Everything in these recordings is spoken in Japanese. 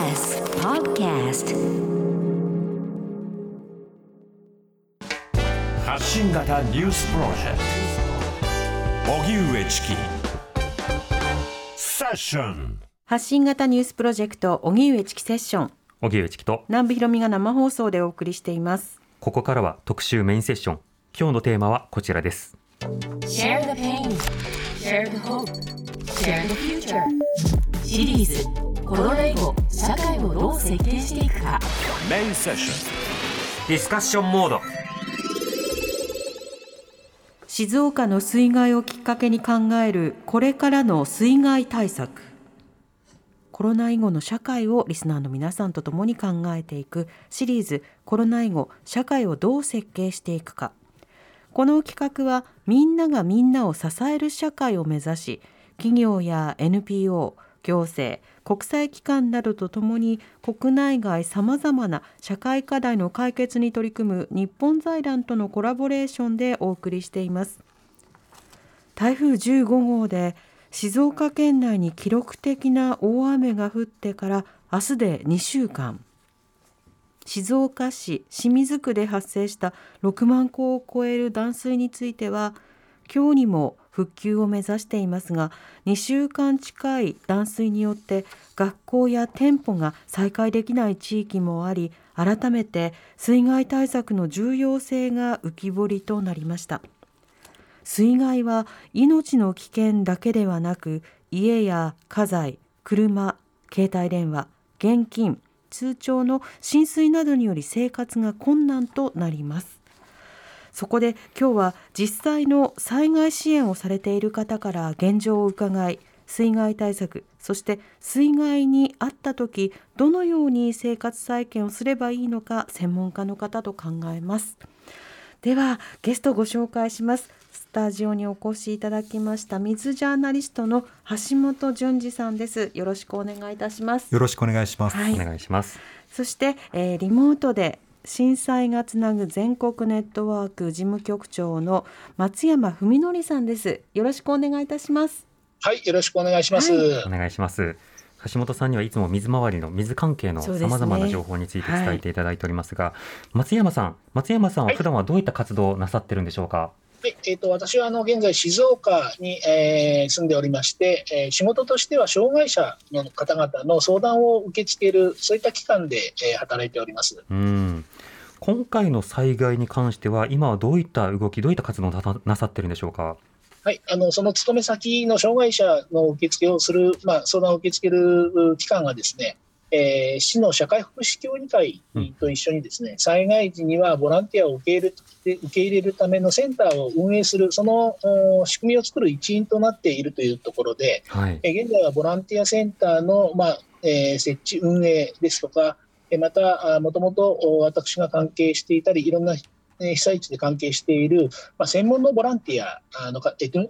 TBS Podcast. 発信型ニュースプロジェクト。荻上チキ。セッション。発信型ニュースプロジェクト荻上チキセッション。荻上チキと。南部ひろみが生放送でお送りしています。ここからは特集メインセッション。今日のテーマはこちらです。Share the pain. Share the hope. Share the future. シリーズコロナ以後社会をどう設計していくか。メインセッション。ディスカッションモード。静岡の水害をきっかけに考えるこれからの水害対策。コロナ以後の社会をリスナーの皆さんと共に考えていくシリーズコロナ以後社会をどう設計していくか。この企画はみんながみんなを支える社会を目指し企業や NPO 行政国際機関などとともに国内外さまざまな社会課題の解決に取り組む日本財団とのコラボレーションでお送りしています。台風15号で静岡県内に記録的な大雨が降ってから明日で2週間。静岡市清水区で発生した6万戸を超える断水については今日にも復旧を目指していますが2週間近い断水によって学校や店舗が再開できない地域もあり改めて水害対策の重要性が浮き彫りとなりました。水害は命の危険だけではなく家や家財車携帯電話現金通帳の浸水などにより生活が困難となります。そこで今日は実際の災害支援をされている方から現状を伺い水害対策そして水害にあった時どのように生活再建をすればいいのか専門家の方と考えます。ではゲストご紹介します。スタジオにお越しいただきました水ジャーナリストの橋本淳二さんです。よろしくお願いいたします。よろしくお願いします。はい。お願いします。そして、えーリモートで震災がつなぐ全国ネットワーク事務局長の松山文則さんです。よろしくお願いいたします。はい、よろしくお願いします。はお願いします。橋本さんにはいつも水回りの水関係のさまざまな情報について伝えていただいておりますが、松山さん松山さんは普段はどういった活動をなさってるんでしょうか、はい、えっ、と、私はあの現在静岡に、えー住んでおりまして、えー仕事としては障害者の方々の相談を受け付ける、そういった機関で、えー働いております。うん今回の災害に関しては今はどういった動きどういった活動をなさってるんでしょうか？はい、あのその勤め先の障害者の受付をする、まあ、相談を受け付けるう機関がですね、えー市の社会福祉協議会と一緒にですね、災害時にはボランティアを受け入れ受け入れるためのセンターを運営する、そのお仕組みを作る一員となっているというところで、はい。えー現在はボランティアセンターの、まあえー設置、運営ですとか、えーまた、あもともとお私が関係していたり、いろんなえー被災地で関係している、まあ、専門のボランティアあの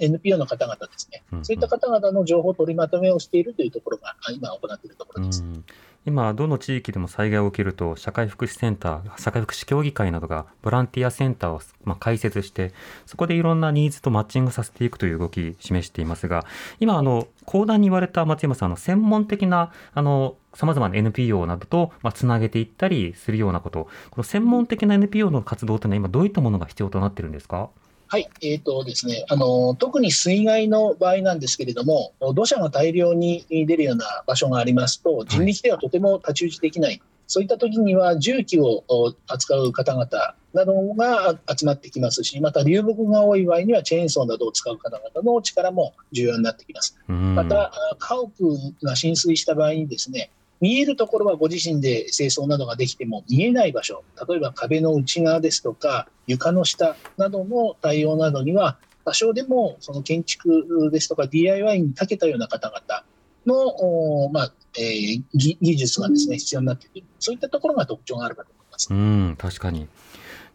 NPO の方々ですね、そういった方々の情報取りまとめをしているというところが、あ今行っているところです。うん今、どの地域でも災害を受けると、社会福祉センター、社会福祉協議会などがボランティアセンターを、まあ、開設して、そこでいろんなニーズとマッチングさせていくという動き、示していますが、今、あの講談に言われた松山さん、の専門的なあのさまざまな NPO などと、まあ、つなげていったりするようなこと、この専門的な NPO の活動というのは、今、どういったものが必要となっているんですか？はい、えーとですね、あの特に水害の場合なんですけれども、土砂が大量に出るような場所がありますと、人力ではとても太刀打ちできない、そういった時には重機をお扱う方々などが集まってきますし、また流木が多い場合にはチェーンソーなどを使う方々の力も重要になってきます。うん。また、あ家屋が浸水した場合にですね、見えるところはご自身で清掃などができても、見えない場所、例えば壁の内側ですとか、床の下などの対応などには、多少でもその建築ですとか DIY に長けたような方々の、おまあえー技技術がですね必要になってくる、そういったところが特徴があるかと思います。うん、確かに。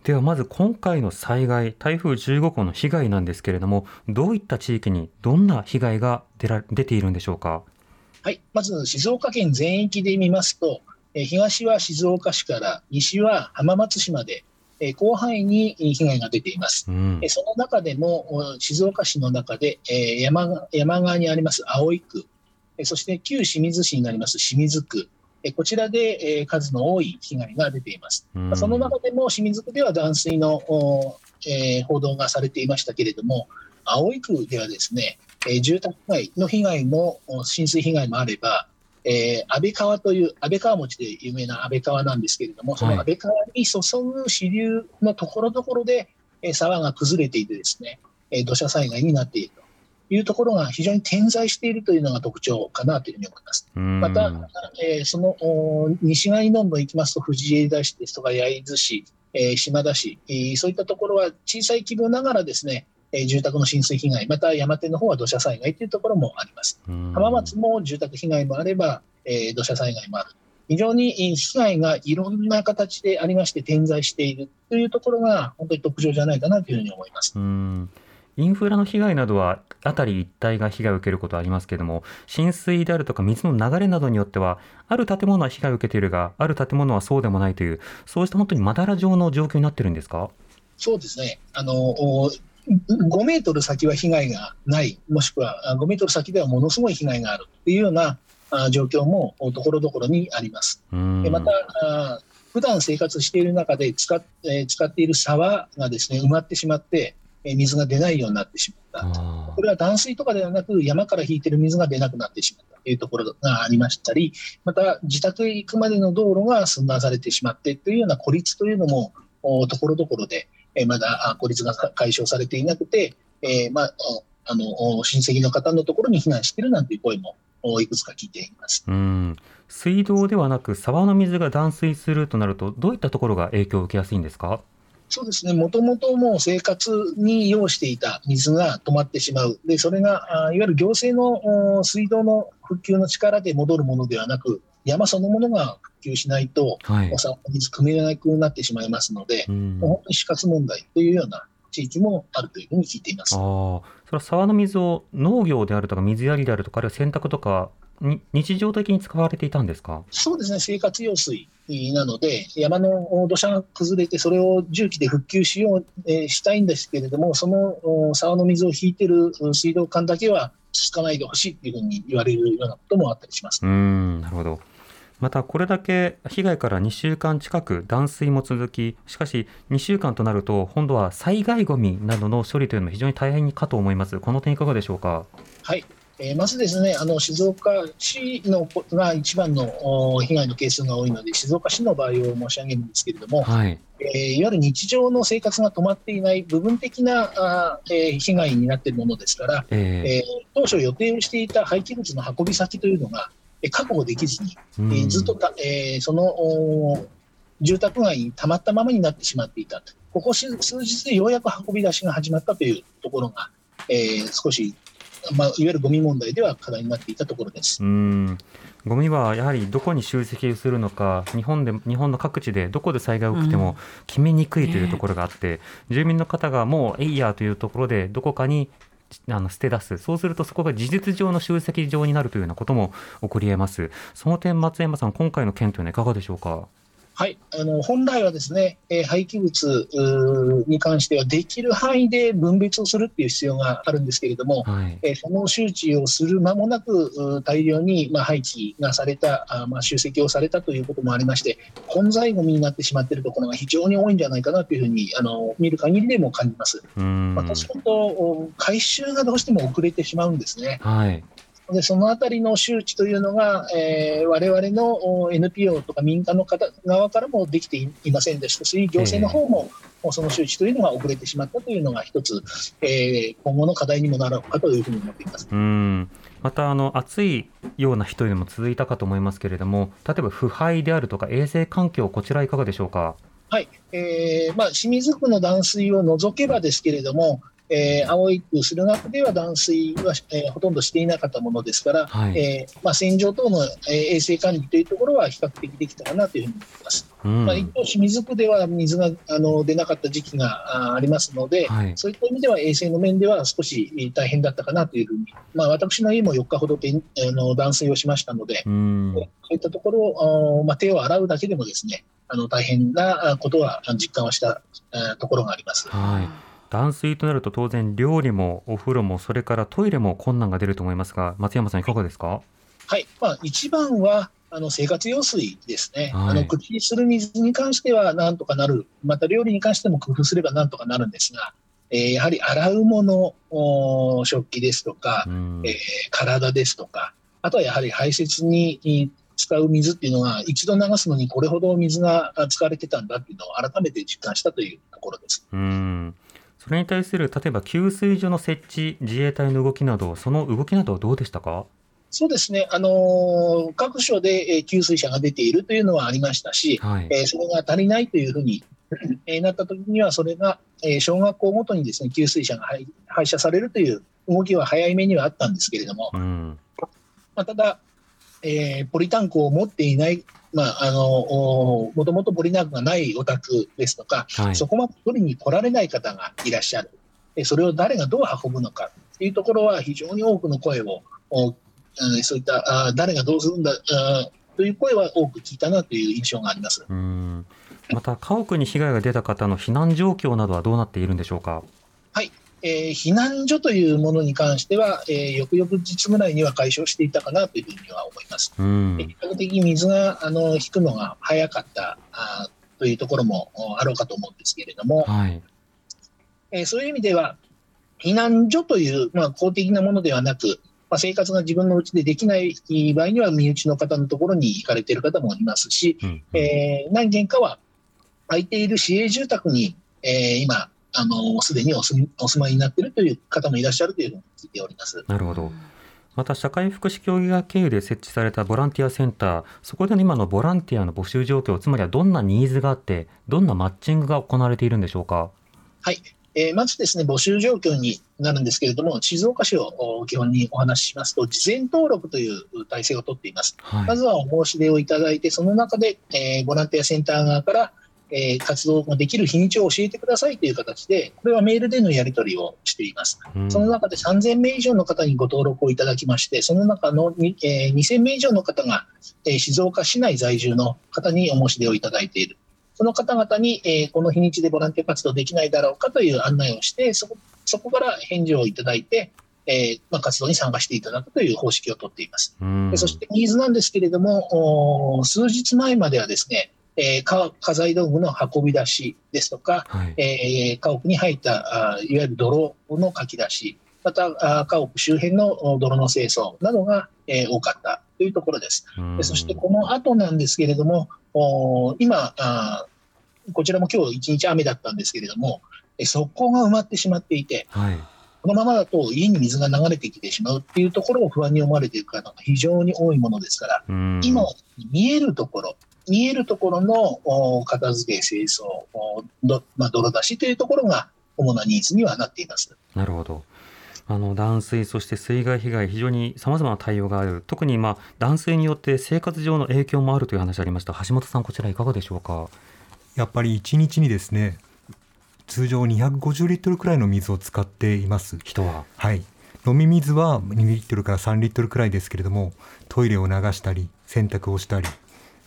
ではまず今回の災害、台風15号の被害なんですけれども、どういった地域にどんな被害が出ら出ているんでしょうか？はい、まず静岡県全域で見ますと、えー東は静岡市から西は浜松市まで、えー広範囲に被害が出ています。うん。えーその中でもお静岡市の中で、えー山が山側にあります葵区、えーそして旧清水市になります清水区、えこちらで、えー数の多い被害が出ています。うん。まあその中でも清水区では断水の、おえー報道がされていましたけれども、葵区ではですね、えー住宅街の被害も、お浸水被害もあれば、えー安倍川という、安倍川餅で有名な安倍川なんですけれども、そのはい安倍川に注ぐ支流のところどころで、えー沢が崩れていてですね、えー土砂災害になっているというところが非常に点在しているというのが特徴かなというふうに思います。うんまた、えーそのお西側にどんどん行きますと、藤枝市ですとか焼津市、えー島田市、えーそういったところは小さい規模ながらですね、えー住宅の浸水被害、また山手の方は土砂災害というところもあります。うん浜松も住宅被害もあれば、えー土砂災害もある。非常にえー被害がいろんな形でありまして、点在しているというところが、本当に特徴じゃないかなというふうに思います。うんインフラの被害などは辺り一帯が被害を受けることはありますけれども浸水であるとか水の流れなどによってはある建物は被害を受けているがある建物はそうでもないというそうした本当にまだら状の状況になってるんですか？そうですね。あの、お5メートル先は被害がない、もしくはあ5メートル先ではものすごい被害があるというようなあ状況もおところどころにあります。また、あ普段生活している中で使っ,、えー使っている沢がですね埋まってしまって、えー水が出ないようになってしまった。あこれは断水とかではなく、山から引いてる水が出なくなってしまったというところがありましたり、また自宅へ行くまでの道路が寸断されてしまってというような孤立というのも、おところどころで、えーまだあ孤立が解消されていなくて、えーまあ、おあのお親戚の方のところに避難しているなんていう声もおいくつか聞いています。ーうん。水道ではなく沢の水が断水するとなるとどういったところが影響を受けやすいんですか？そうですね、もともともう生活に要していた水が止まってしまう、でそれがあいわゆる行政のお水道の復旧の力で戻るものではなく、山そのものが復旧しないと、はいおさ水汲めなくなってしまいますので、うん本当に死活問題というような地域もあるというふうに聞いています。ああ、それは沢の水を農業であるとか水やりであるとか、あるいは洗濯とかに日常的に使われていたんですか？そうですね、生活用水なので、山の土砂が崩れて、それを重機で復旧しよう、えーしたいんですけれども、そのお沢の水を引いてるうん水道管だけはつかないでほしいっていうふうに言われるようなこともあったりします。うーん、なるほど。また、これだけ被害から2週間近く断水も続き、しかし2週間となると、今度は災害ごみなどの処理というのも非常に大変かと思います。この点いかがでしょうか？はい。えーまずですね、あの静岡市のこが一番のお被害の係数が多いので、静岡市の場合を申し上げるんですけれども、はい。えーいわゆる日常の生活が止まっていない部分的なあー、えー被害になっているものですから、ええー当初予定をしていた廃棄物の運び先というのが、えー確保できずに、ーえーずっとた、えーそのお住宅街に溜まったままになってしまっていたと、ここ数数日でようやく運び出しが始まったというところが、えー少し、まあ、いわゆるゴミ問題では課題になっていたところです。うーん。ゴミはやはりどこに集積するのか日本で日本の各地でどこで災害が起きても決めにくいというところがあって、住民の方がもうえいやというところでどこかにあの捨て出すそうするとそこが事実上の集積場になるというようなことも起こりえます。その点松山さん今回の件というのはいかがでしょうか？はい、あの本来はですね、えー廃棄物に関してはできる範囲で分別をするっていう必要があるんですけれども、はいえーその周知をする間もなく大量に、まあ、廃棄がされた、あまあ、集積をされたということもありまして、混在ゴミになってしまっているところが非常に多いんじゃないかなというふうにあの見る限りでも感じます。うーん私本当、お回収がどうしても遅れてしまうんですね。はいでそのあたりの周知というのが、えー、我々のお NPO とか民間の方側からもできていいませんでしたし、行政の方も、その周知というのが遅れてしまったというのが一つ、えー今後の課題にもなろうかというふうに思っています。うーん。またあの暑いような日というのも続いたかと思いますけれども例えば腐敗であるとか衛生環境こちらいかがでしょうか？はい、えーまあ、清水区の断水を除けばですけれども、えー、青い区、駿河区では断水は、えーほとんどしていなかったものですから、はい。えーまあ、洗浄等の、えー衛生管理というところは比較的できたかなというふうに思います。うん。まあ、一方、清水区では水があの出なかった時期があありますので、はい。そういった意味では衛生の面では少しえー大変だったかなというふうに、まあ、私の家も4日ほどであの断水をしましたので、うーん。そういったところを、あまあ、手を洗うだけでもですね、あの大変なあことは実感はしたあところがあります。はい断水となると当然料理もお風呂もそれからトイレも困難が出ると思いますが松山さんいかがですか？はい、まあ、一番は、あの生活用水ですね、はい。あの口にする水に関してはなんとかなる、また料理に関しても工夫すればなんとかなるんですが、えーやはり洗うもの、お食器ですとかう、ん。えー体ですとか、あとはやはり排泄に使う水っていうのは、一度流すのにこれほど水があ使われてたんだっていうのを改めて実感したというところです。うんそれに対する例えば給水所の設置自衛隊の動きなどその動きなどはどうでしたか？そうですね、あのー各所でえー給水車が出ているというのはありましたし、はい、えーそれが足りないというふうに、えーなったときには、それが、えー小学校ごとにですね給水車が配配車されるという動きは早いめにはあったんですけれども、うん。まあ、ただ、えーポリタンクを持っていない、まあ、あのおもともとポリタンクがないお宅ですとか、はい。そこまで取りに来られない方がいらっしゃる、えーそれを誰がどう運ぶのか。というところは、非常に多くの声を、そういったあー誰がどうするんだという声は多く聞いたなという印象があります。うん。また家屋に被害が出た方の避難状況などはどうなっているんでしょうか？えー避難所というものに関しては、えー翌々日ぐらいには解消していたかなというふうには思います。うん。比較的水があの引くのが早かったあーというところもおあろうかと思うんですけれども、はい。えーそういう意味では、避難所という、まあ、公的なものではなく、まあ、生活が自分の家でできない場合には、身内の方のところに行かれている方もいますし、うんえー何軒かは空いている市営住宅に、えー今、あのすでにお住みお住まいになっているという方もいらっしゃるというふうに聞いております。なるほどまた社会福祉協議会経由で設置されたボランティアセンターそこでの今のボランティアの募集状況つまりはどんなニーズがあってどんなマッチングが行われているんでしょうか？はい。えーまずですね、募集状況になるんですけれども、静岡市をお基本にお話ししますと、事前登録という体制をとっています。はいまずはお申し出をいただいて、その中で、えーボランティアセンター側から、えー活動ができる日にちを教えてくださいという形で、これはメールでのやり取りをしています。うんその中で3000名以上の方にご登録をいただきまして、その中のに、えー2000名以上の方が、えー静岡市内在住の方にお申し出をいただいている。その方々に、えーこの日にちでボランティア活動できないだろうかという案内をして、そこそこから返事をいただいて、えーまあ、活動に参加していただくという方式をとっています。うんでそしてニーズなんですけれども、お数日前まではですね、えー家家財道具の運び出しですとか、はい。えー家屋に入ったあいわゆる泥のかき出し、またあ家屋周辺のお泥の清掃などが、えー多かったというところです。うん。でそしてこの後なんですけれども、お今あ、こちらも今日一日雨だったんですけれども、え側溝が埋まってしまっていて、はい。このままだと家に水が流れてきてしまうっていうところを不安に思われている方が非常に多いものですから、うん。今、見えるところ、見えるところのお片付け、清掃、おどまあ、泥出しというところが主なニーズにはなっています。なるほど。あの断水そして水害被害非常にさまざまな対応がある。特に今断水によって生活上の影響もあるという話ありました。橋本さんこちらいかがでしょうか？やっぱり1日にですね通常250リットルくらいの水を使っています。人は？はい。飲み水は2リットルから3リットルくらいですけれどもトイレを流したり洗濯をしたり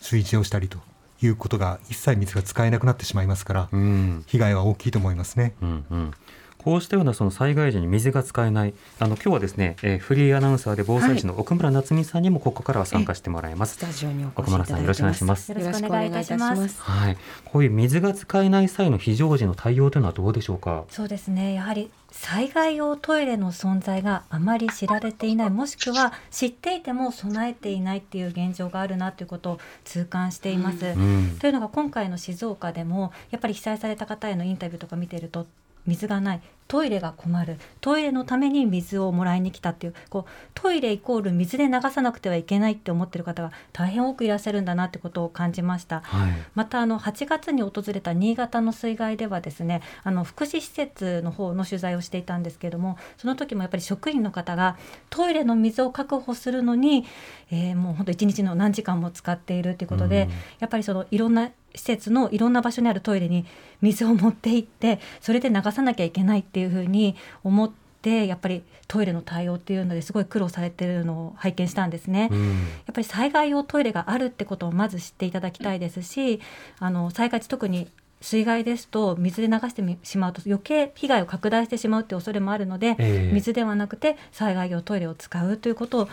水池をしたりということが一切水が使えなくなってしまいますからうん。被害は大きいと思いますね。うんうん。こうしたようなその災害時に水が使えない。あの今日はですね、えーフリーアナウンサーで防災士の奥村夏美さんにもここからは参加してもらいます。スタジオにお越しい奥村さんよろしくお願いします。よろしくお願いいたします。はい。こういう水が使えない際の非常時の対応というのはどうでしょうか？そうですね。やはり災害用トイレの存在があまり知られていない。もしくは知っていても備えていないっていう現状があるなということを痛感しています。うん。というのが今回の静岡でもやっぱり被災された方へのインタビューとか見てると水がないトイレが困る。トイレのために水をもらいに来たっていう。こうトイレイコール水で流さなくてはいけないって思ってる方が大変多くいらっしゃるんだなってことを感じました。はい。またあの8月に訪れた新潟の水害ではですねあの福祉施設の方の取材をしていたんですけれどもその時もやっぱり職員の方がトイレの水を確保するのに、えーもう本当1日の何時間も使っているということで、うん。やっぱりそのいろんな施設のいろんな場所にあるトイレに水を持って行ってそれで流さなきゃいけないっていうふうに思ってやっぱりトイレの対応っていうのですごい苦労されてるのを拝見したんですね。うんやっぱり災害用トイレがあるってことをまず知っていただきたいですしあの災害時特に水害ですと水で流してみしまうと余計被害を拡大してしまうっていう恐れもあるので、ええ水ではなくて災害用トイレを使うということを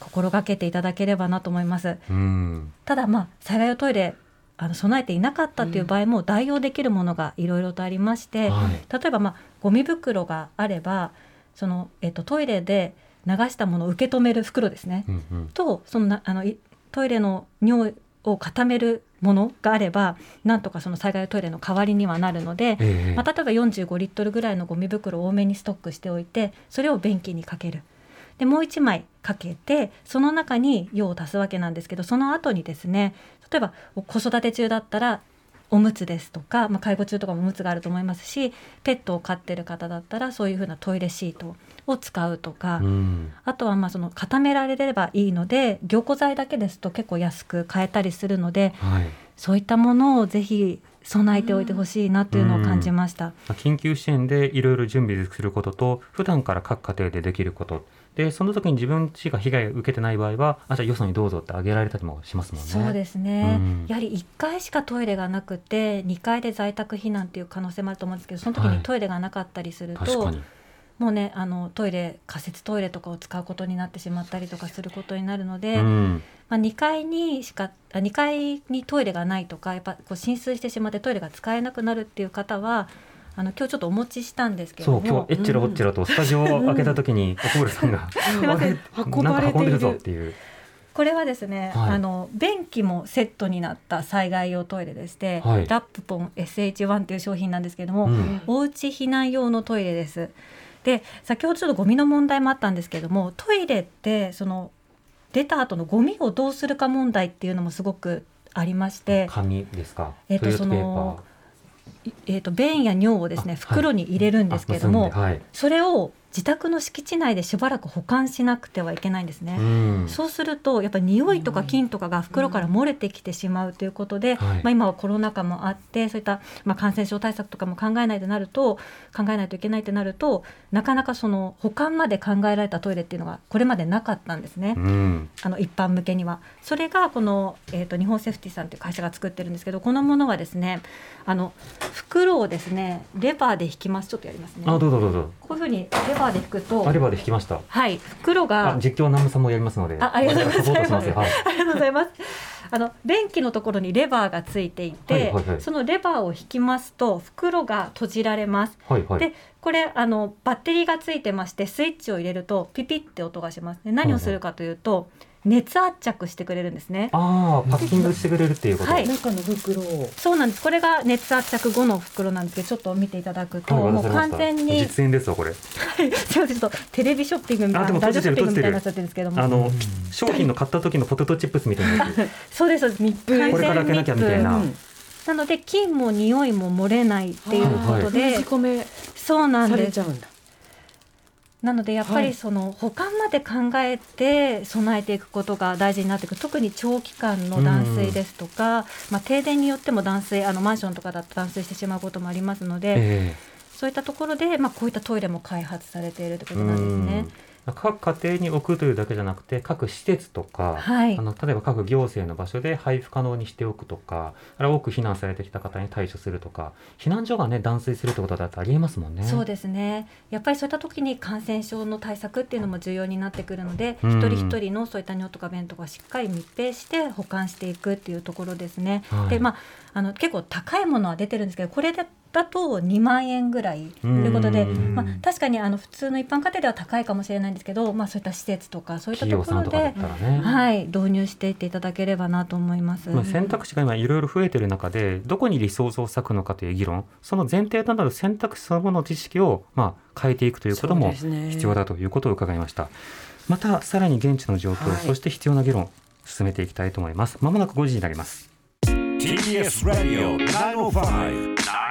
心がけていただければなと思います。うんただまあ災害用トイレあの備えていなかったっていう場合も代用できるものがいろいろとありまして、はい。例えばまあゴミ袋があればその、えっと、トイレで流したものを受け止める袋ですね、うんうん。とそのなあのいトイレの尿を固めるものがあればなんとかその災害用トイレの代わりにはなるので、ええまあ、例えば45リットルぐらいのゴミ袋を多めにストックしておいてそれを便器にかける。でもう1枚かけてその中に用を足すわけなんですけどその後にですね例えば子育て中だったらおむつですとか、まあ、介護中とかもおむつがあると思いますしペットを飼ってる方だったらそういうふうなトイレシートを使うとか、うん。あとはまあその固められればいいので凝固剤だけですと結構安く買えたりするのではい。そういったものをぜひ備えておいてほしいなというのを感じました。まあ緊急支援でいろいろ準備することと普段から各家庭でできることでその時に自分自身が被害を受けてない場合はあじゃあよそにどうぞってあげられたりもしますもんね。そうですね、うん。やはり1階しかトイレがなくて2階で在宅避難っていう可能性もあると思うんですけどその時はい。にトイレがなかったりすると、確かに。もうねあのトイレ仮設トイレとかを使うことになってしまったりとかすることになるので、うん。まあ、2階にしかあ2階にトイレがないとかやっぱこう浸水してしまってトイレが使えなくなるっていう方はあの今日ちょっとお持ちしたんですけれそうども今日えっちらおっちらとスタジオを開けた時に奥村さんが運ばれている。ぞっていう。これはですね、はい。あの便器もセットになった災害用トイレでして、はい。ラップポン SH1 という商品なんですけれども、うん。おうち避難用のトイレです。で先ほどちょっとゴミの問題もあったんですけれどもトイレってその出た後のゴミをどうするか問題っていうのもすごくありまして、紙ですか？えっとトイレットペーパそのえー、と便や尿をですね袋に入れるんですけれどあも、はい。それを自宅の敷地内でしばらく保管しなくてはいけないんですね。うん。そうするとやっぱり匂いとか菌とかが袋から漏れてきてしまうということで、はい。まあ、今はコロナ禍もあってそういった、まあ、感染症対策とかも考えないとなると考えないといけないとなるとなかなかその保管まで考えられたトイレっていうのがこれまでなかったんですね。うん。あの一般向けには。それがこの、えー、と日本セーフティーさんという会社が作ってるんですけどこのものはですねあの袋をですねレバーで引きます。ちょっとやりますね。あどうぞどうぞ。こういうふうにレバーで引くとあレバーで引きました。はい袋があ実況南部さんもやりますので。あありがとうございます。はい。ありがとうございます。あの便器のところにレバーがついていて、はいはいはい。そのレバーを引きますと袋が閉じられます。はいはい。でこれあのバッテリーがついてましてスイッチを入れるとピピって音がします。で何をするかというと、熱圧着してくれるんですね。ああパッキングしてくれるっていうこと。はい。中の袋を。そうなんです。これが熱圧着後の袋なんですけど、ちょっと見ていただくと、はいもう完全に実演ですよこれ。すみませんちょっとテレビショッピングみたいあでもなラジオショッピングみたいになっ閉ちゃってるんですけども、あの商品の買った時のポテトチップスみたいなそうですそうです。密封これから開けなきゃみたいな。うんなので菌も匂いも漏れないっていうことで、封じ込めそうなんされですちゃうんだなのでやっぱはい。りその保管まで考えて備えていくことが大事になってくる。特に長期間の断水ですとか、まあ、停電によっても断水あのマンションとかだと断水してしまうこともありますので、えそういったところで、まあ、こういったトイレも開発されているということなんですね。うん各家庭に置くというだけじゃなくて各施設とか、はい。あの例えば各行政の場所で配布可能にしておくとかあれ多く避難されてきた方に対処するとか避難所がね断水するってことだってありえますもんね。そうですね。やっぱりそういった時に感染症の対策っていうのも重要になってくるので、うん。一人一人のそういった尿とか便とかをしっかり密閉して保管していくっていうところですね。はい。でまああの結構高いものは出てるんですけどこれだだと2万円ぐらいということで、うん。まあ、確かにあの普通の一般家庭では高いかもしれないんですけど、まあ、そういった施設とかそういったところでさんとかだっ、たらね。はい、導入していっていただければなと思います。まあ選択肢が今いろいろ増えてる中でどこにリソースを割くのかという議論その前提となる選択肢そのものの知識をまあ変えていくということも必要だということを伺いました。またさらに現地の状況、はい。そして必要な議論進めていきたいと思います。まもなく5時になります。TBS Radio 905 954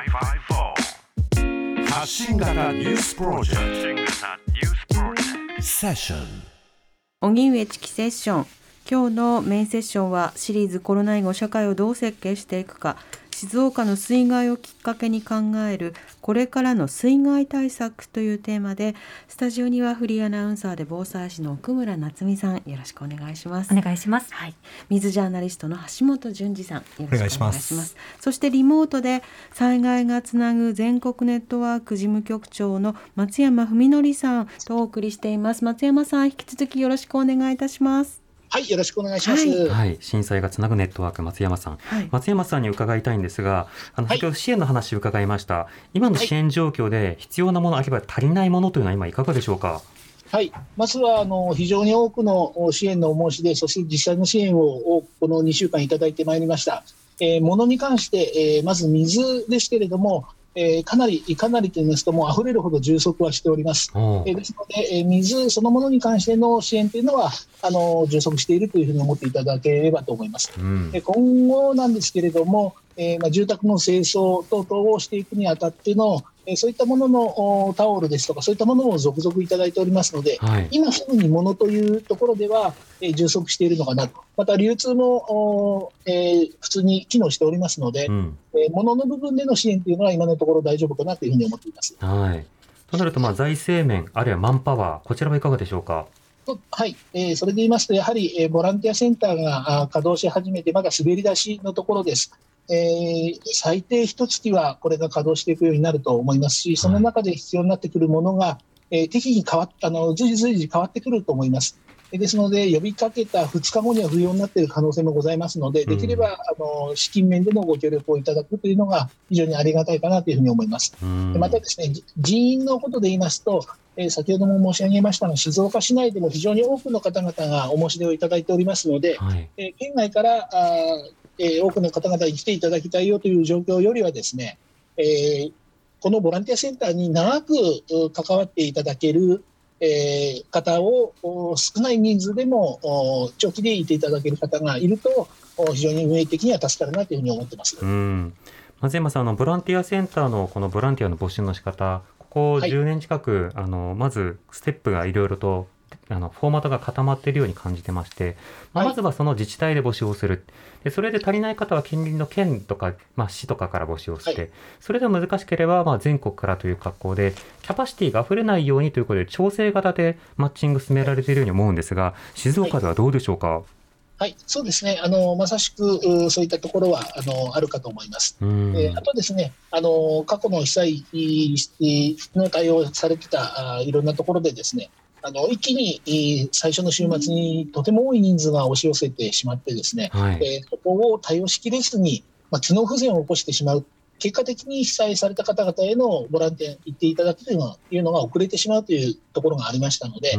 発信型ニュースプロジェクト。セッション荻上チキセッション。今日のメインセッションはシリーズコロナ以後社会をどう設計していくか。静岡の水害をきっかけに考えるこれからの水害対策というテーマでスタジオにはフリーアナウンサーで防災士の奥村夏美さんよろしくお願いします。お願いします。はい、水ジャーナリストの橋本淳二さんよろしくお願いします。お願いします。そしてリモートで災害がつなぐ全国ネットワーク事務局長の松山文則さんとお送りしています。松山さん引き続きよろしくお願いいたしますはい、よろしくお願いします。はいはい、震災がつなぐネットワーク松山さん、はい松山さんに伺いたいんですが、あのはい先ほど支援の話を伺いました。今の支援状況で必要なもの、あるいは足りないものというのは今いかがでしょうか？はい、まずはあの非常に多くのお支援のお申し出、そして実際の支援ををこの2週間いただいてまいりました。えー、物に関して、えーまず水ですけれども、えーかなり、かなりと言いますと、もう溢れるほど充足はしております。おえーですので、えー水そのものに関しての支援というのは、あの充足しているというふうに思っていただければと思います。うんで今後なんですけれども、えーまあ、住宅の清掃等々をしていくにあたっての、えーそういったもののおタオルですとか、そういったものを続々いただいておりますので、はい。今すぐに物というところでは、えー充足しているのかなと、また流通も、えー普通に機能しておりますので、うん。えー物の部分での支援というのは今のところ大丈夫かなというふうに思っています。はい。となると、まあ、財政面、あるいはマンパワー、こちらはいかがでしょうか？とはい、えーそれで言いますと、やはり、えーボランティアセンターがあ稼働し始めて、まだ滑り出しのところです。えー最低一月はこれが稼働していくようになると思いますし、その中で必要になってくるものが、えー適宜変わっあの随時随時変わってくると思います。えーですので、呼びかけた2日後には不要になっている可能性もございますので、できれば、あの資金面でのご協力をいただくというのが非常にありがたいかなというふうに思います。またですね、じ人員のことで言いますと、えー先ほども申し上げましたが、静岡市内でも非常に多くの方々がお申し出をいただいておりますので、はい。えー県外からあー、えー多くの方々に来ていただきたいよという状況よりはですね、えーこのボランティアセンターに長くう関わっていただける、えー方をお少ない人数でもお長期でいていただける方がいると、お非常に運営的には助かるなというふうに思ってます。うん。松山さん、あの、ボランティアセンターのこのボランティアの募集の仕方、ここはい10年近く、あの、まず、ステップがいろいろと、あの、フォーマットが固まっているように感じてまして、まあ、はいまずはその自治体で募集をする。で、それで足りない方は近隣の県とか、まあ、市とかから募集をして、はいそれでも難しければ、まあ、全国からという格好で、キャパシティが溢れないようにということで、調整型でマッチング進められているように思うんですが、静岡ではどうでしょうか、はい、そうですね。あのまさしくうそういったところはあのあるかと思います。うん。えーあとですね、あの過去の被災の対応されてたあいろんなところでですね、あの一気にえー最初の週末にとても多い人数が押し寄せてしまってですね、はい。えーそこを対応しきれずに、まあ、機能不全を起こしてしまう。結果的に被災された方々へのボランティアに行っていただくというのはいうのが遅れてしまうというところがありましたので、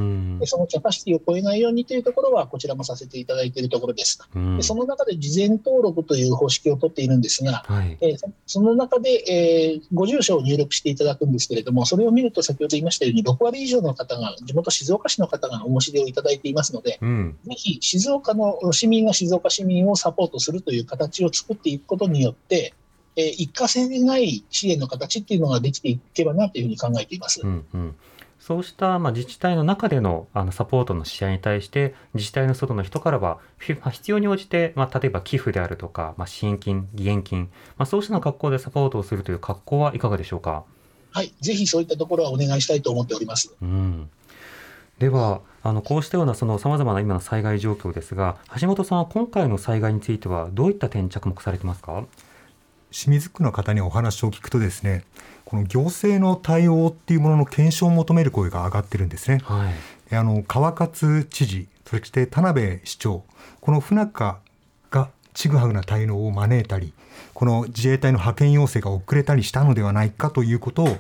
そのキャパシティを超えないようにというところは、こちらもさせていただいているところです。うんでその中で事前登録という方式を取っているんですが、はい。えーそその中で、えーご住所を入力していただくんですけれども、それを見ると先ほど言いましたように、6割以上の方が、地元静岡市の方がお申し出をいただいていますので、うん。ぜひ静岡の市民が静岡市民をサポートするという形を作っていくことによって、えー一過性でない支援の形っていうのができていけばなというふうに考えています。うんうん、そうした、まあ、自治体の中でのあのサポートの試合に対して自治体の外の人からは必要に応じて、まあ、例えば寄付であるとか、まあ、支援金義援金、まあ、そうした格好でサポートをするという格好はいかがでしょうか？はい、ぜひそういったところはお願いしたいと思っております。うんではあのこうしたようなさまざまな今の災害状況ですが橋本さんは今回の災害についてはどういった点に着目されてますか？清水区の方にお話を聞くとですねこの行政の対応っていうものの検証を求める声が上がってるんですね。はいあの川勝知事そして田辺市長この不仲がちぐはぐな対応を招いたりこの自衛隊の派遣要請が遅れたりしたのではないかということを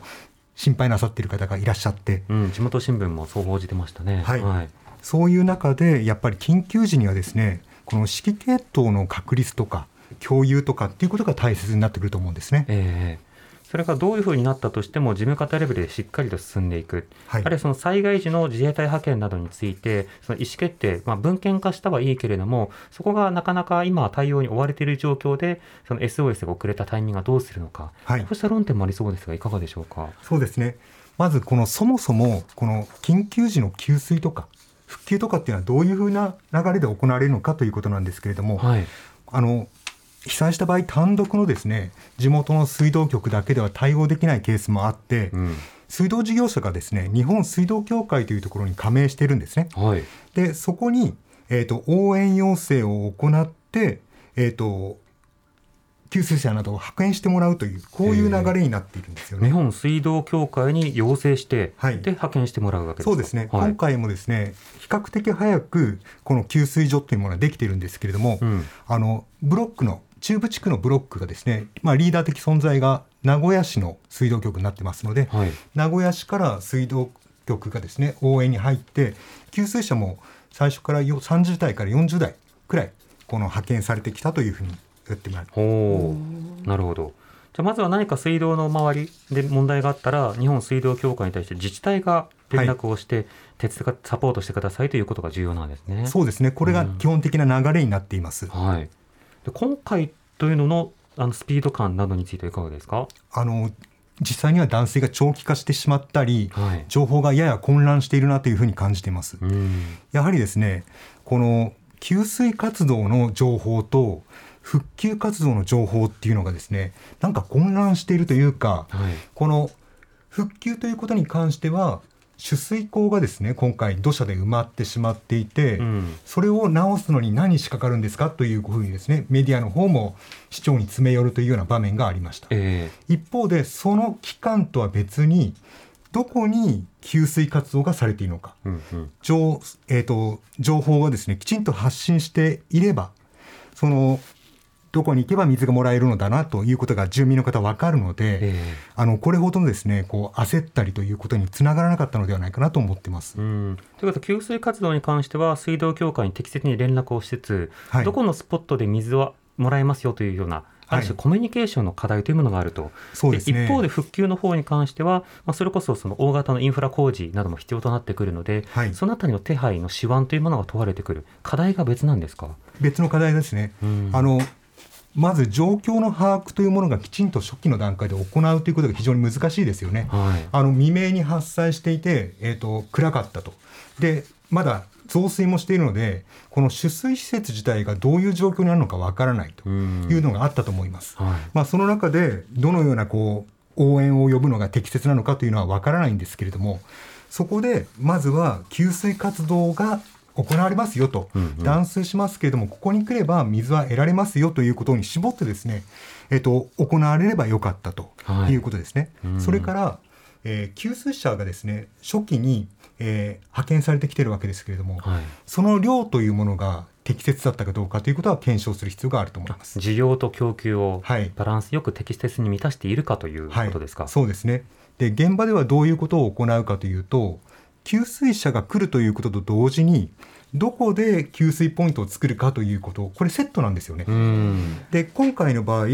心配なさっている方がいらっしゃってうん、地元新聞もそう報じてましたね。はいはいそういう中でやっぱり緊急時にはですねこの指揮系統の確立とか共有とかっていうことが大切になってくると思うんですね。ええそれがどういうふうになったとしても事務方レベルでしっかりと進んでいく、はいあるいはその災害時の自衛隊派遣などについてその意思決定、まあ、文献化したはいいけれどもそこがなかなか今は対応に追われている状況でその SOS が遅れたタイミングがどうするのか、はいこうした論点もありそうですがいかがでしょうか？そうですね。まずこのそもそもこの緊急時の給水とか復旧とかっていうのはどういうふうな流れで行われるのかということなんですけれども、はい、あの被災した場合単独のですね地元の水道局だけでは対応できないケースもあって、うん。水道事業者がですね日本水道協会というところに加盟しているんですね。はい。でそこに、えー、と応援要請を行って、えー、と給水車などを派遣してもらうというこういう流れになっているんですよね。日本水道協会に要請して、はい。で派遣してもらうわけですか？そうですね、はい。今回もですね比較的早くこの給水所というものができているんですけれども、うん。あのブロックの中部地区のブロックがですね、まあ、リーダー的存在が名古屋市の水道局になってますので、はい。名古屋市から水道局がですね応援に入って給水車も最初からよ30代から40代くらいこの派遣されてきたというふうに言ってもらうほう。なるほど。じゃあまずは何か水道の周りで問題があったら日本水道協会に対して自治体が連絡をして、手伝っサポートしてくださいということが重要なんですね。そうですね。これが基本的な流れになっています。はい、で今回というののあのスピード感などについてはいかがですか、あの実際には断水が長期化してしまったりはい。情報がやや混乱しているなというふうに感じています。うん。やはりですねこの給水活動の情報と復旧活動の情報っていうのがですねなんか混乱しているというかはい。この復旧ということに関しては取水口がですね今回土砂で埋まってしまっていて、うん。それを直すのに何日かかるんですかというふうにですねメディアの方も市長に詰め寄るというような場面がありました。え一方でその期間とは別にどこに給水活動がされているのか。ーうんうん。情,、えー、と情報がですねきちんと発信していればそのどこに行けば水がもらえるのだなということが住民の方分かるので、えあのこれほどのですねこう焦ったりということにつながらなかったのではないかなと思ってます。ーうん。ということは給水活動に関しては水道協会に適切に連絡をしつつ、はい。どこのスポットで水はもらえますよというようなある種はいコミュニケーションの課題というものがあると、そうですね。一方で復旧の方に関しては、まあ、それこそその大型のインフラ工事なども必要となってくるので、はい。そのあたりの手配の手腕というものが問われてくる。課題が別なんですか、別の課題ですね、うん。あのまず状況の把握というものがきちんと初期の段階で行うということが非常に難しいですよね。はいあの未明に発災していて、えー、と暗かったと。でまだ増水もしているのでこの取水施設自体がどういう状況にあるのかわからないとうんいうのがあったと思います。はいまあ、その中でどのようなこう応援を呼ぶのが適切なのかというのはわからないんですけれどもそこでまずは給水活動が行われますよと、うんうん。断水しますけれどもここに来れば水は得られますよということに絞ってですね、えっと、行われればよかったとはい。いうことですね。うん。それから、えー給水車がですね初期に、えー派遣されてきているわけですけれども、はい。その量というものが適切だったかどうかということは検証する必要があると思います。需要と供給をはい。バランスよく適切に満たしているかということですか、そうですね。で現場ではどういうことを行うかというと給水車が来るということと同時にどこで給水ポイントを作るかということこれセットなんですよね。うん。で今回の場合、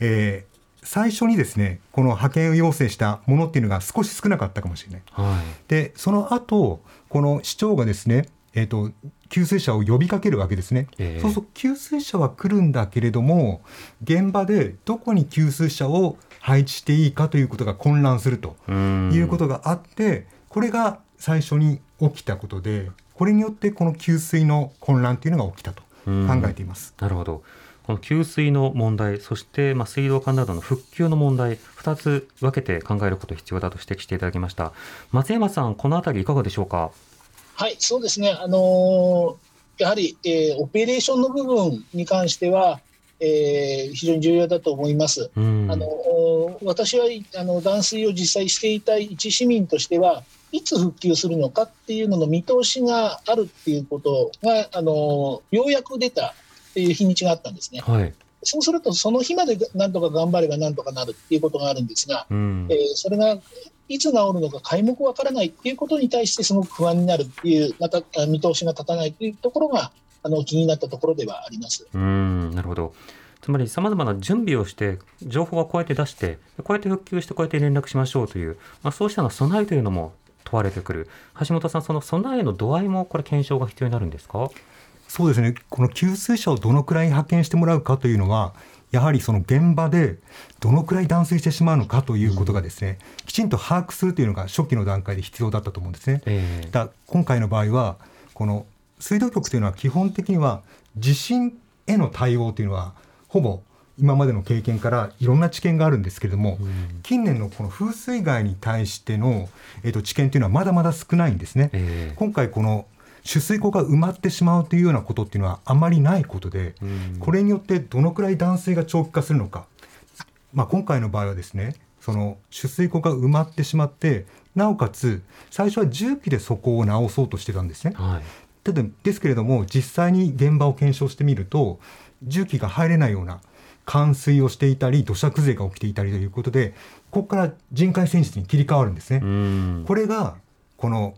えー最初にですねこの派遣要請したものっていうのが少し少なかったかもしれない。はい。でその後この市長がですね、えー、と給水車を呼びかけるわけですね、ええ。そうすると給水車は来るんだけれども現場でどこに給水車を配置していいかということが混乱するとうん。いうことがあって、これが最初に起きたことでこれによってこの給水の混乱というのが起きたとうん。考えています。なるほど。この給水の問題そしてまあ水道管などの復旧の問題2つ分けて考えること必要だと指摘していただきました。松山さんこのあたりいかがでしょうか？はい、そうですね、あのーやはり、えーオペレーションの部分に関しては、えー非常に重要だと思います。うん。あのお私はあの断水を実際していた一市民としてはいつ復旧するのかっていうのの見通しがあるっていうことがあのようやく出たっていう日にちがあったんですね。はいそうするとその日までなんとか頑張ればなんとかなるっていうことがあるんですが、うんえーそれがいつ治るのか皆目わからないっていうことに対してすごく不安になるっていうまたあ見通しが立たないというところがあの気になったところではあります。うんなるほどつまりさまざまな準備をして情報はこうやって出してこうやって復旧してこうやって連絡しましょうという、まあ、そうしたの備えというのも問われてくる。橋本さんその備えの度合いもこれ検証が必要になるんですか？そうですね。この給水車をどのくらい派遣してもらうかというのはやはりその現場でどのくらい断水してしまうのかということがですね、きちんと把握するというのが初期の段階で必要だったと思うんですね。ええ。だ今回の場合はこの水道局というのは基本的には地震への対応というのはほほぼ今までの経験からいろんな知見があるんですけれども、うん。近年のこの風水害に対しての、えー、と知見というのはまだまだ少ないんですね。え。今回この取水口が埋まってしまうというようなことっていうのはあまりないことで、うん。これによってどのくらい断水が長期化するのか、まあ、今回の場合はですねその取水口が埋まってしまってなおかつ最初は重機でそこを直そうとしてたんですね。はい。ただですけれども実際に現場を検証してみると重機が入れないような冠水をしていたり土砂崩れが起きていたりということでここから人海戦術に切り替わるんですね。うんこれがこの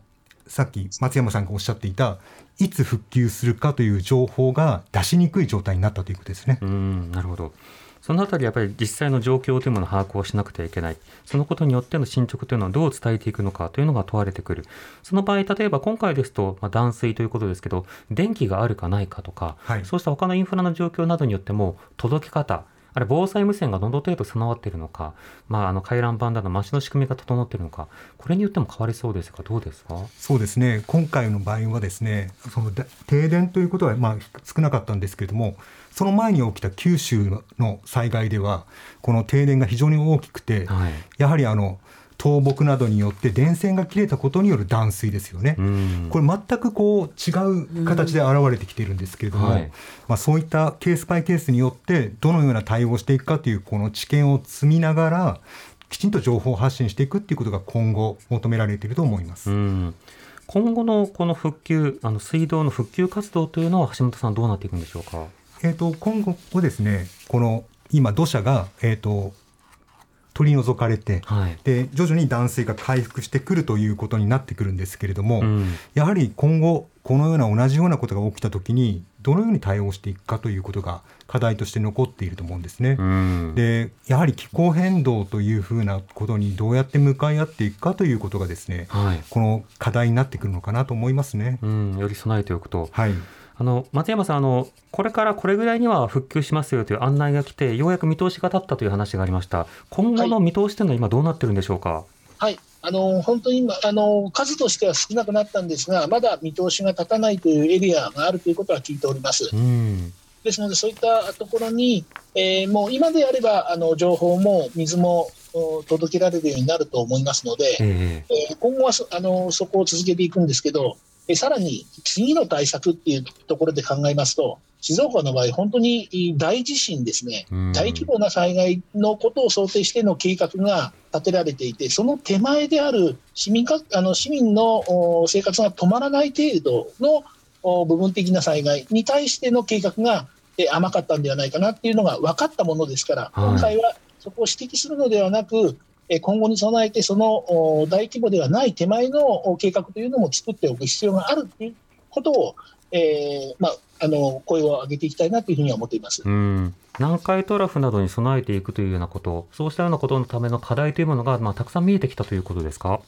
さっき松山さんがおっしゃっていたいつ復旧するかという情報が出しにくい状態になったということですね。うんなるほどそのあたりやっぱり実際の状況というものを把握をしなくてはいけない。そのことによっての進捗というのはどう伝えていくのかというのが問われてくる。その場合例えば今回ですと、まあ、断水ということですけど電気があるかないかとか、はい。そうした他のインフラの状況などによっても届け方あれ防災無線がどの程度備わっているのか、まあ、あの回覧板など街の仕組みが整っているのかこれによっても変わりそうですがどうですか？そうですね。今回の場合はですねそのだ停電ということはまあ少なかったんですけれどもその前に起きた九州の災害ではこの停電が非常に大きくて、はい。やはりあの倒木などによって電線が切れたことによる断水ですよね。うん。これ全くこう違う形で現れてきているんですけれども、はい。まあ、そういったケースバイケースによってどのような対応をしていくかというこの知見を積みながらきちんと情報発信していくっていうことが今後求められていると思います。うん。今後のこの復旧あの水道の復旧活動というのは橋本さんどうなっていくんでしょうか？えー、と今後はですねこの今土砂が、えー、と取り除かれて、はい。で徐々に断水が回復してくるということになってくるんですけれども、うん。やはり今後このような同じようなことが起きた時にどのように対応していくかということが課題として残っていると思うんですね。うん。でやはり気候変動というふうなことにどうやって向かい合っていくかということがですねはい。この課題になってくるのかなと思いますね。うん、より備えておくと、はいあの松山さんあの、これからこれぐらいには復旧しますよという案内が来て、ようやく見通しが立ったという話がありました、今後の見通しというのは今、どうなってるんでしょうか？はい、あの本当に今あの、数としては少なくなったんですが、まだ見通しが立たないというエリアがあるということは聞いております。うん。ですので、そういったところに、えーもう今であればあの情報も水もお届けられるようになると思いますので、え。えー今後はそあのそこを続けていくんですけど、えーさらに次の対策っていうところで考えますと、静岡の場合、本当に大地震ですね、うん。大規模な災害のことを想定しての計画が立てられていて、その手前である市民かあの市民のお生活が止まらない程度のお部分的な災害に対しての計画がえー甘かったんではないかなっていうのが分かったものですから、はい。今回はそこを指摘するのではなく、えー今後に備えて、そのお大規模ではない手前のお計画というのも作っておく必要があるということを、えーまあ、あの声を上げていきたいなというふうには思っています。うん南海トラフなどに備えていくというようなこと、そうしたようなことのための課題というものが、まあ、たくさん見えてきたということですか？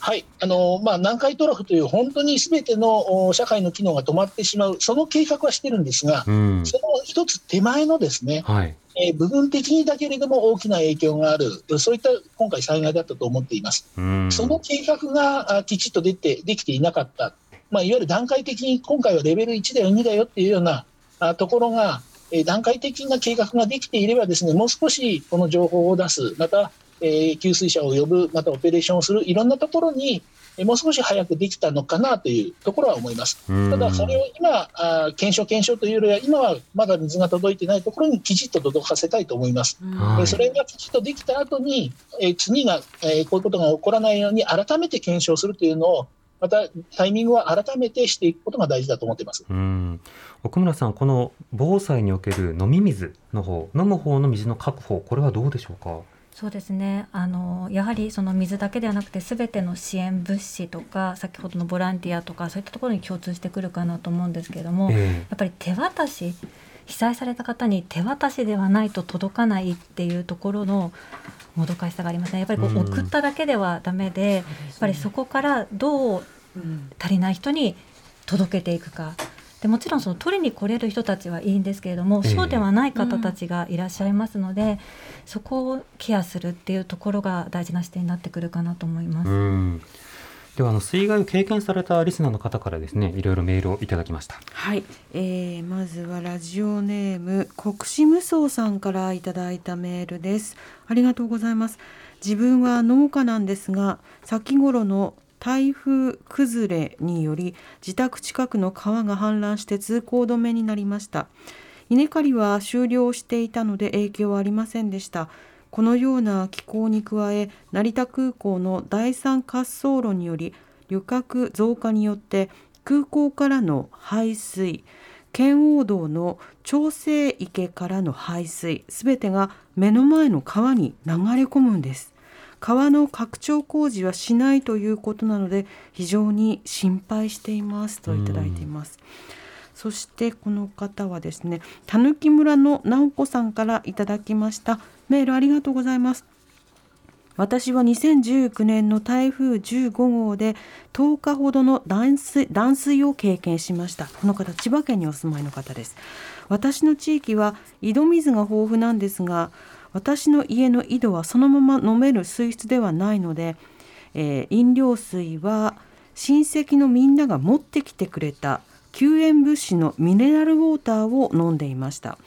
はいあのまあ、南海トラフという本当にすべてのお社会の機能が止まってしまう、その計画はしてるんですが、うんその一つ手前のですね、はいえー部分的にだけれども大きな影響がある、そういった今回、災害だったと思っています。うん。その計画があきちっと出てできていなかった、まあ、いわゆる段階的に今回はレベル1だよ、2だよっていうようなあところが、えー段階的な計画ができていれば、ですねもう少しこの情報を出す、また、えー給水車を呼ぶ、またオペレーションをする、いろんなところに、えーもう少し早くできたのかなというところは思います。うんただ、それを今、あー検証、検証というよりは、今はまだ水が届いてないところにきちっと届かせたいと思います。それがきちっとできた後に、えー次が、えーこういうことが起こらないように改めて検証するというのを、またタイミングは改めてしていくことが大事だと思っています。うん奥村さん、この防災における飲み水の方、飲む方の水の確保、これはどうでしょうか？そうですね。あのやはりその水だけではなくて全ての支援物資とか先ほどのボランティアとかそういったところに共通してくるかなと思うんですけれども、えやっぱり手渡し被災された方に手渡しではないと届かないっていうところのもどかしさがありますねやっぱりこうん。う送っただけではダメで、やっぱりそこからどう足りない人に届けていくかでもちろんその取りに来れる人たちはいいんですけれども、ええ。そうではない方たちがいらっしゃいますので、そこをケアするっていうところが大事な視点になってくるかなと思います。うん。ではあの水害を経験されたリスナーの方からですねいろいろメールをいただきました。はい、えー、まずはラジオネーム国士無双さんからいただいたメールです。ありがとうございます。自分は農家なんですが先頃の台風崩れにより自宅近くの川が氾濫して通行止めになりました。稲刈りは終了していたので影響はありませんでした。このような気候に加え成田空港の第三滑走路により旅客増加によって空港からの排水圏央道の調整池からの排水すべてが目の前の川に流れ込むんです。川の拡張工事はしないということなので非常に心配していますといただいています。そしてこの方はですね、たぬき村の直子さんからいただきました。メールありがとうございます。私は2019年の台風15号で10日ほどの断水断水を経験しましたこの方千葉県にお住まいの方です私の地域は井戸水が豊富なんですが私の家の井戸はそのまま飲める水質ではないので、えー、飲料水は親戚のみんなが持ってきてくれた救援物資のミネラルウォーターを飲んでいました。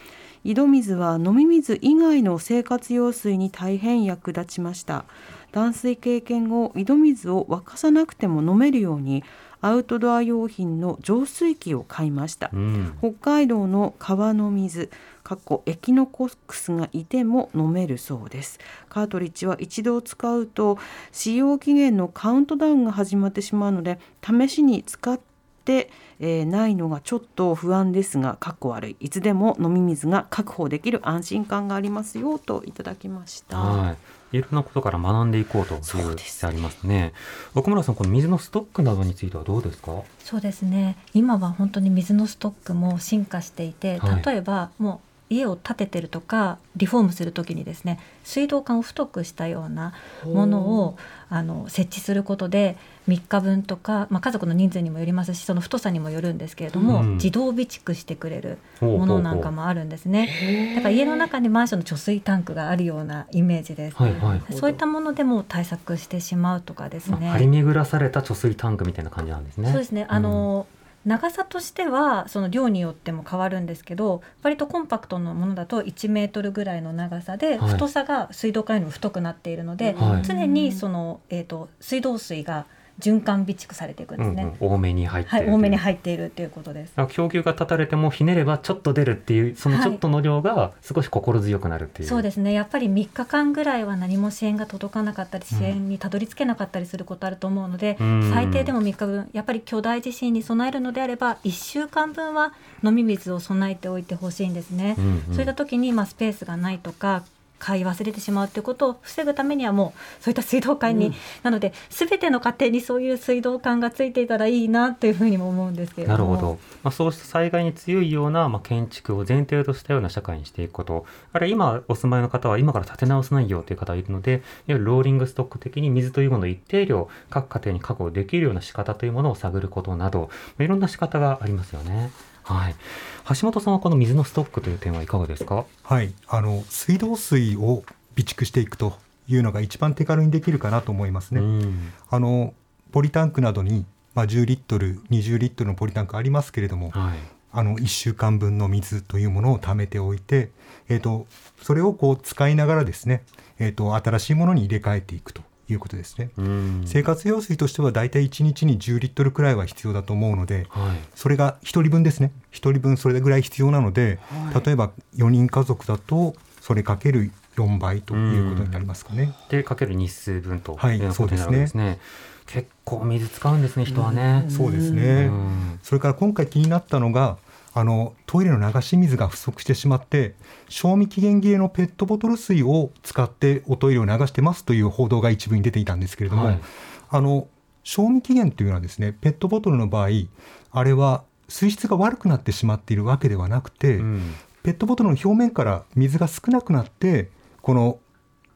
井戸水は飲み水以外の生活用水に大変役立ちました。断水経験後井戸水を沸かさなくても飲めるようにアウトドア用品の浄水器を買いました、うん、北海道の川の水過去エキノコックスがいても飲めるそうです。カートリッジは一度使うと使用期限のカウントダウンが始まってしまうので試しに使って、えー、ないのがちょっと不安ですがかっこ悪い。いつでも飲み水が確保できる安心感がありますよといただきました。はいいろんなことから学んでいこうというしてありますね。奥村さん、この水のストックなどについてはどうですか？そうですね。今は本当に水のストックも進化していて、例えばもう家を建ててるとかリフォームする時にですね水道管を太くしたようなものをあの設置することで3日分とか、まあ、家族の人数にもよりますしその太さにもよるんですけれども、うん、自動備蓄してくれるものなんかもあるんですね。だから家の中にマンションの貯水タンクがあるようなイメージです、はいはい、そういったものでも対策してしまうとかですね。張り巡らされた貯水タンクみたいな感じなんですね。そうですね。あの、うん長さとしてはその量によっても変わるんですけど割とコンパクトなものだと1メートルぐらいの長さで、太さが水道管よりも太くなっているので、はい、常にその、えーと水道水が循環備蓄されていくんですね、うんうん、多めに入ってはい、多めに入っているということです。供給が断たれてもひねればちょっと出るっていうそのちょっとの量が少し心強くなるっていう、はい、そうですね。やっぱり3日間ぐらいは何も支援が届かなかったり支援にたどり着けなかったりすることあると思うので、うん、最低でも3日分やっぱり巨大地震に備えるのであれば1週間分は飲み水を備えておいてほしいんですね、うんうん、そういった時にまあスペースがないとか買い忘れてしまうということを防ぐためにはもうそういった水道管に、うん、なので全ての家庭にそういう水道管がついていたらいいなというふうにも思うんですけれども。なるほど、まあ、そうした災害に強いような、まあ、建築を前提としたような社会にしていくこと。あるいは今お住まいの方は今から建て直せないよという方がいるのでいわゆるローリングストック的に水というものを一定量各家庭に確保できるような仕方というものを探ることなどいろんな仕方がありますよね。はい、橋本さんはこの水のストックという点はいかがですか？はい、あの水道水を備蓄していくというのが一番手軽にできるかなと思いますね。あのポリタンクなどに、まあ、10リットル20リットルのポリタンクありますけれども、はい、あの1週間分の水というものを貯めておいて、えーと、それをこう使いながらですね、えーと、新しいものに入れ替えていくということですね。生活用水としてはだいたい1日に10リットルくらいは必要だと思うので、はい、それが1人分ですね1人分それぐらい必要なので、はい、例えば4人家族だとそれかける4倍ということになりますかね。でかける日数分ということになるんですね。はい、結構水使うんですね人はね。そうですね。それから今回気になったのがあのトイレの流し水が不足してしまって賞味期限切れのペットボトル水を使っておトイレを流してますという報道が一部に出ていたんですけれども、はい、あの賞味期限というのはですねペットボトルの場合あれは水質が悪くなってしまっているわけではなくて、うん、ペットボトルの表面から水が少なくなってこの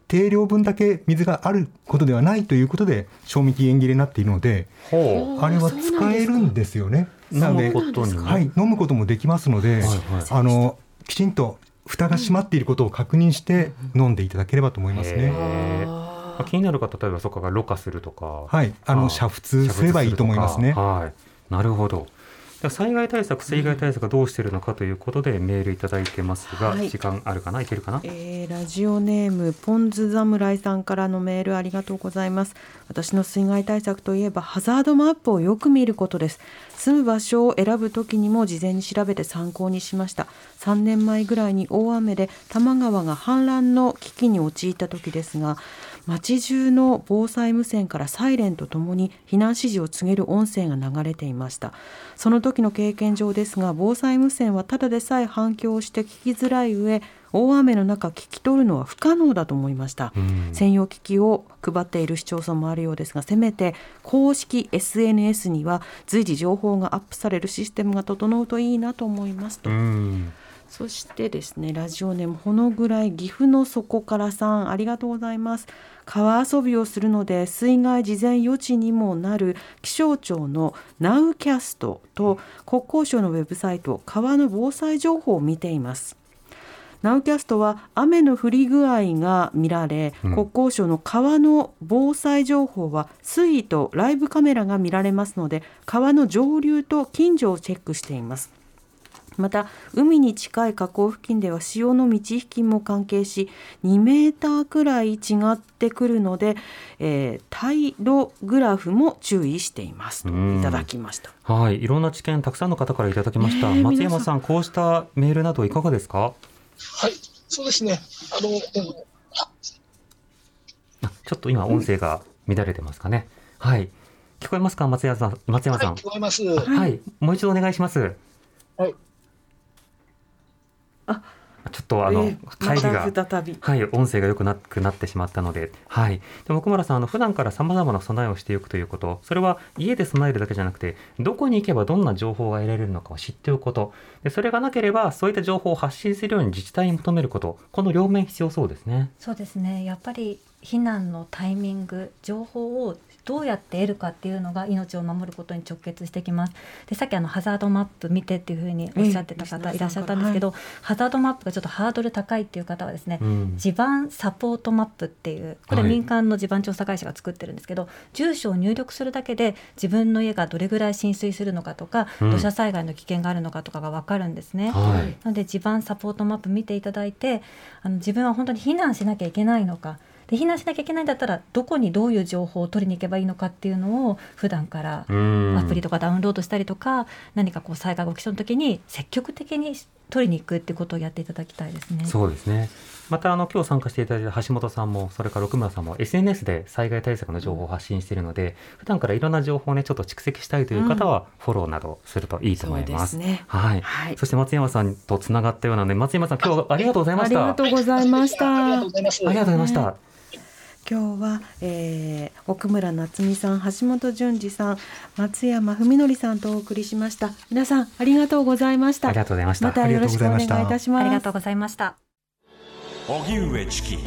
定量分だけ水があることではないということで賞味期限切れになっているのであれは使えるんですよね。なのではい、飲むこともできますので、はいはい、あのきちんと蓋が閉まっていることを確認して飲んでいただければと思いますね。あまあ気になる方例えばそこがろ過するとか、はい、あの煮沸すればいいと思いますね。はい、なるほど。災害対策、水害対策どうしてるのかということでメールいただいてますが、はい。時間あるかな、いけるかな？えーラジオネームポンズ侍さんからのメールありがとうございます。私の水害対策といえばハザードマップをよく見ることです。住む場所を選ぶ時にも事前に調べて参考にしました。3年前ぐらいに大雨で多摩川が氾濫の危機に陥った時ですが街中の防災無線からサイレンとともに避難指示を告げる音声が流れていました。その時の経験上ですが防災無線はただでさえ反響して聞きづらい上大雨の中聞き取るのは不可能だと思いました、うん。専用機器を配っている市町村もあるようですがせめて公式 SNS には随時情報がアップされるシステムが整うといいなと思いますと、うん、そしてですねラジオネームほのぐらい岐阜の底からさんありがとうございます。川遊びをするので水害事前予知にもなる気象庁の Nowcast と国交省のウェブサイト川の防災情報を見ています。ナウキャストは雨の降り具合が見られ、国交省の川の防災情報は水位とライブカメラが見られますので川の上流と近所をチェックしています。また海に近い河口付近では潮の満ち引きも関係し2メーターくらい違ってくるので、えー、タイドグラフも注意していますとうんいただきました。はい、いろんな知見たくさんの方からいただきました。ねえ松皆さん山さん、こうしたメールなどいかがですか？はい、そうですね。あの、うんあちょっと今音声が乱れてますかね。はい、聞こえますか、松山さん。松山さん。はい、聞こえます。はい、もう一度お願いします。はい。あ、ちょっとあの、えー会議がまた再びはい、音声が良くなくなってしまったので、はい。でも奥村さん、あの普段から様々な備えをしていくということ、それは家で備えるだけじゃなくて、どこに行けばどんな情報が得られるのかを知っておくこと、でそれがなければそういった情報を発信するように自治体に求めること、この両面必要そうですね。そうですねやっぱり避難のタイミング情報をどうやって得るかっていうのが命を守ることに直結してきますでさっきあのハザードマップ見てっていうふうにおっしゃってたええ方いらっしゃったんですけど、ハザードマップがちょっとハードル高いっていう方はですね、うん。地盤サポートマップっていうこれはい民間の地盤調査会社が作ってるんですけど、住所を入力するだけで自分の家がどれぐらい浸水するのかとか、うん土砂災害の危険があるのかとかが分かるんですね。はい。なので地盤サポートマップ見ていただいてあの自分は本当に避難しなきゃいけないのかで避難しなきゃいけないんだったらどこにどういう情報を取りに行けばいいのかっていうのを普段からうん。アプリとかダウンロードしたりとか、何かこう災害が起きそうな時に積極的に取りに行くってことをやっていただきたいですね。そうですね。またあの今日参加していただいた橋本さんもそれから奥村さんも SNS で災害対策の情報を発信しているので、普段からいろんな情報をねちょっと蓄積したいという方はフォローなどするといいと思います。そうですねはい。はいそして松山さんとつながったようなので松山さん今日はありがとうございました。ありがたとうございます。ありがとうございました。今日は、えー奥村夏美さん橋本淳二さん松山文則さんとお送りしました。皆さんありがとうございました。ありがとうございました。またよろしくお願いいたします。ありがとうございました。荻上チキ